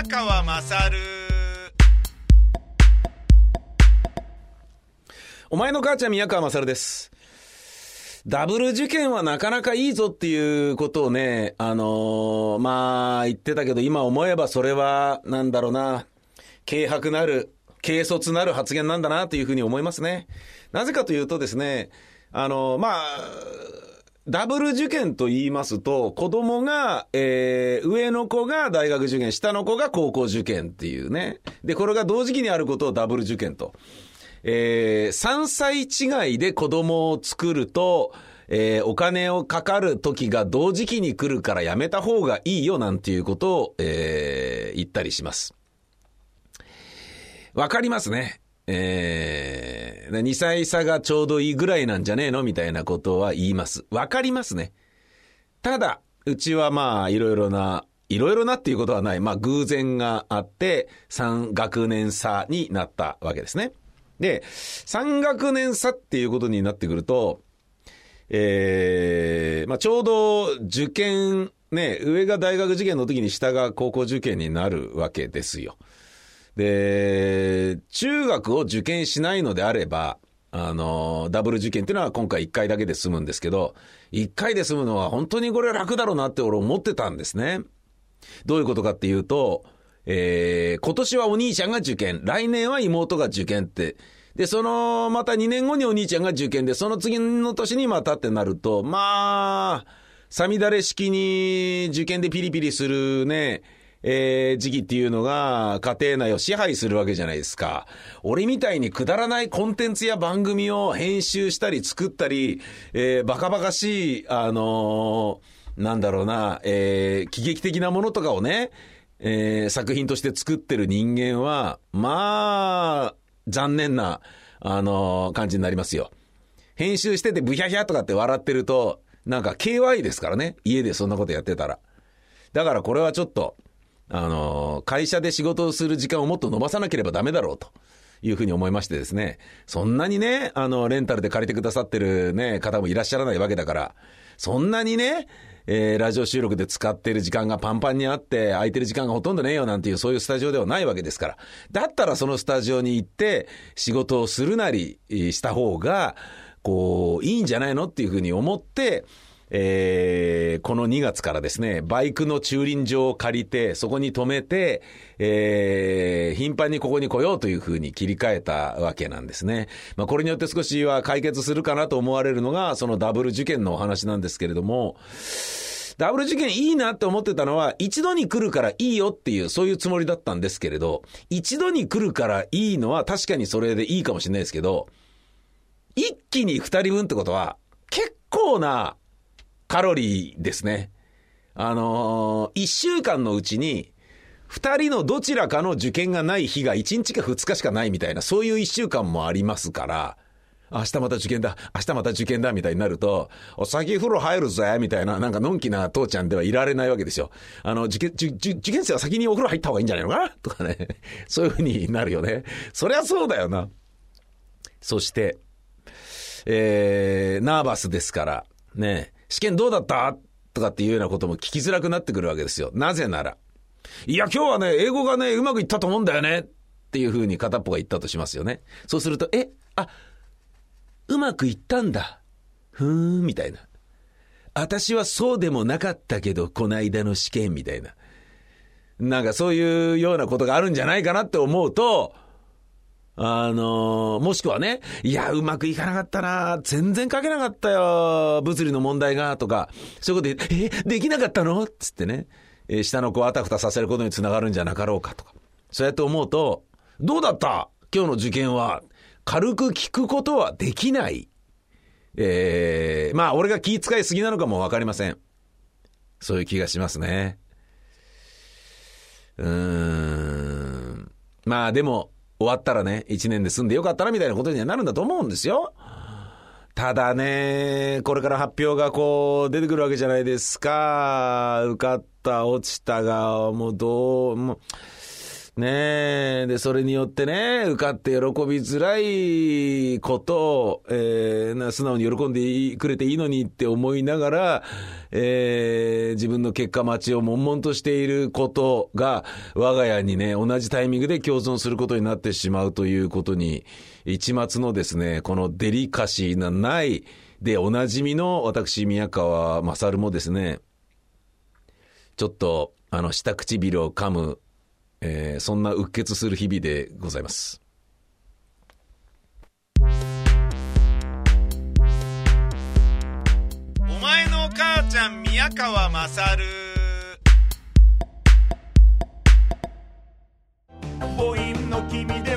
宮川まさるお前の母ちゃん宮川勝です。ダブル受験はなかなかいいぞっていうことをね、あのーまあ、言ってたけど、今思えばそれは、なんだろうな、軽薄なる、軽率なる発言なんだなというふうに思いますね。なぜかというとですね、あのーまあ、ダブル受験と言いますと、子供が、えー、上の子が大学受験、下の子が高校受験っていうね。で、これが同時期にあることをダブル受験と。えー、3歳違いで子供を作ると、えー、お金をかかる時が同時期に来るからやめた方がいいよなんていうことを、えー、言ったりします。わかりますね。えー、2歳差がちょうどいいぐらいなんじゃねえのみたいなことは言います。わかりますね。ただ、うちはまあ、いろいろな、いろいろなっていうことはない。まあ、偶然があって、3学年差になったわけですね。で、3学年差っていうことになってくると、えー、まあ、ちょうど受験、ね、上が大学受験の時に下が高校受験になるわけですよ。で、中学を受験しないのであれば、あの、ダブル受験っていうのは今回1回だけで済むんですけど、1回で済むのは本当にこれ楽だろうなって俺思ってたんですね。どういうことかっていうと、えー、今年はお兄ちゃんが受験、来年は妹が受験って、で、その、また2年後にお兄ちゃんが受験で、その次の年にまたってなると、まあ、さみだれ式に受験でピリピリするね、えー、時期っていうのが家庭内を支配するわけじゃないですか。俺みたいにくだらないコンテンツや番組を編集したり作ったり、えー、バカバカしい、あのー、なんだろうな、えー、喜劇的なものとかをね、えー、作品として作ってる人間は、まあ、残念な、あのー感じになりますよ。編集しててブヒャヒャとかって笑ってると、なんか KY ですからね。家でそんなことやってたら。だからこれはちょっと、あの会社で仕事をする時間をもっと伸ばさなければダメだろうと。いうふうに思いましてですね。そんなにね、あの、レンタルで借りてくださってるね、方もいらっしゃらないわけだから、そんなにね、えーラジオ収録で使ってる時間がパンパンにあって、空いてる時間がほとんどねえよなんていう、そういうスタジオではないわけですから。だったらそのスタジオに行って、仕事をするなりした方が、こう、いいんじゃないのっていうふうに思って、えーこの2月からですね、バイクの駐輪場を借りて、そこに止めて、えー頻繁にここに来ようというふうに切り替えたわけなんですね。まあ、これによって少しは解決するかなと思われるのが、そのダブル受験のお話なんですけれども、ダブル受験いいなって思ってたのは、一度に来るからいいよっていう、そういうつもりだったんですけれど、一度に来るからいいのは確かにそれでいいかもしれないですけど、一気に二人分ってことは、結構なカロリーですね。あのー一週間のうちに、二人のどちらかの受験がない日が一日か二日しかないみたいな、そういう一週間もありますから、明日また受験だ、明日また受験だ、みたいになると、お先風呂入るぜ、みたいな、なんかのんきな父ちゃんではいられないわけですよ。あの、受験、受受受験生は先にお風呂入った方がいいんじゃないのかな？とかね。そういうふうになるよね。そりゃそうだよな。そして、えー、ナーバスですから、ね、試験どうだった？とかっていうようなことも聞きづらくなってくるわけですよ。なぜなら。いや、今日はね、英語がね、うまくいったと思うんだよね。っていうふうに片っぽが言ったとしますよね。そうすると、え、あ、うまくいったんだ。ふーん、みたいな。私はそうでもなかったけど、こないだの試験みたいな。なんかそういうようなことがあるんじゃないかなって思うと、あのもしくはね、いや、うまくいかなかったな、全然書けなかったよ、物理の問題が、とか、そういうことで、え、できなかったの？つってね、え下の子をあたふたさせることにつながるんじゃなかろうかとか。そうやって思うと、どうだった？今日の受験は、軽く聞くことはできない。えー、まあ、俺が気遣いすぎなのかもわかりません。そういう気がしますね。うーん。まあでも、終わったらね、一年で済んでよかったなみたいなことにはなるんだと思うんですよ。ただね、これから発表がこう出てくるわけじゃないですか。受かった、落ちたが、もうどう、もう、ねえ、で、それによってね、受かって喜びづらいことを、えー、素直に喜んでくれていいのにって思いながら、えー、自分の結果待ちを悶々としていることが、我が家にね、同じタイミングで共存することになってしまうということに、一末のですね、このデリカシーなない、で、おなじみの私、宮川勝もですね、ちょっと、あの、下唇を噛むえー、そんな鬱血する日々でございます。お前の母ちゃん宮川まさる母音の君で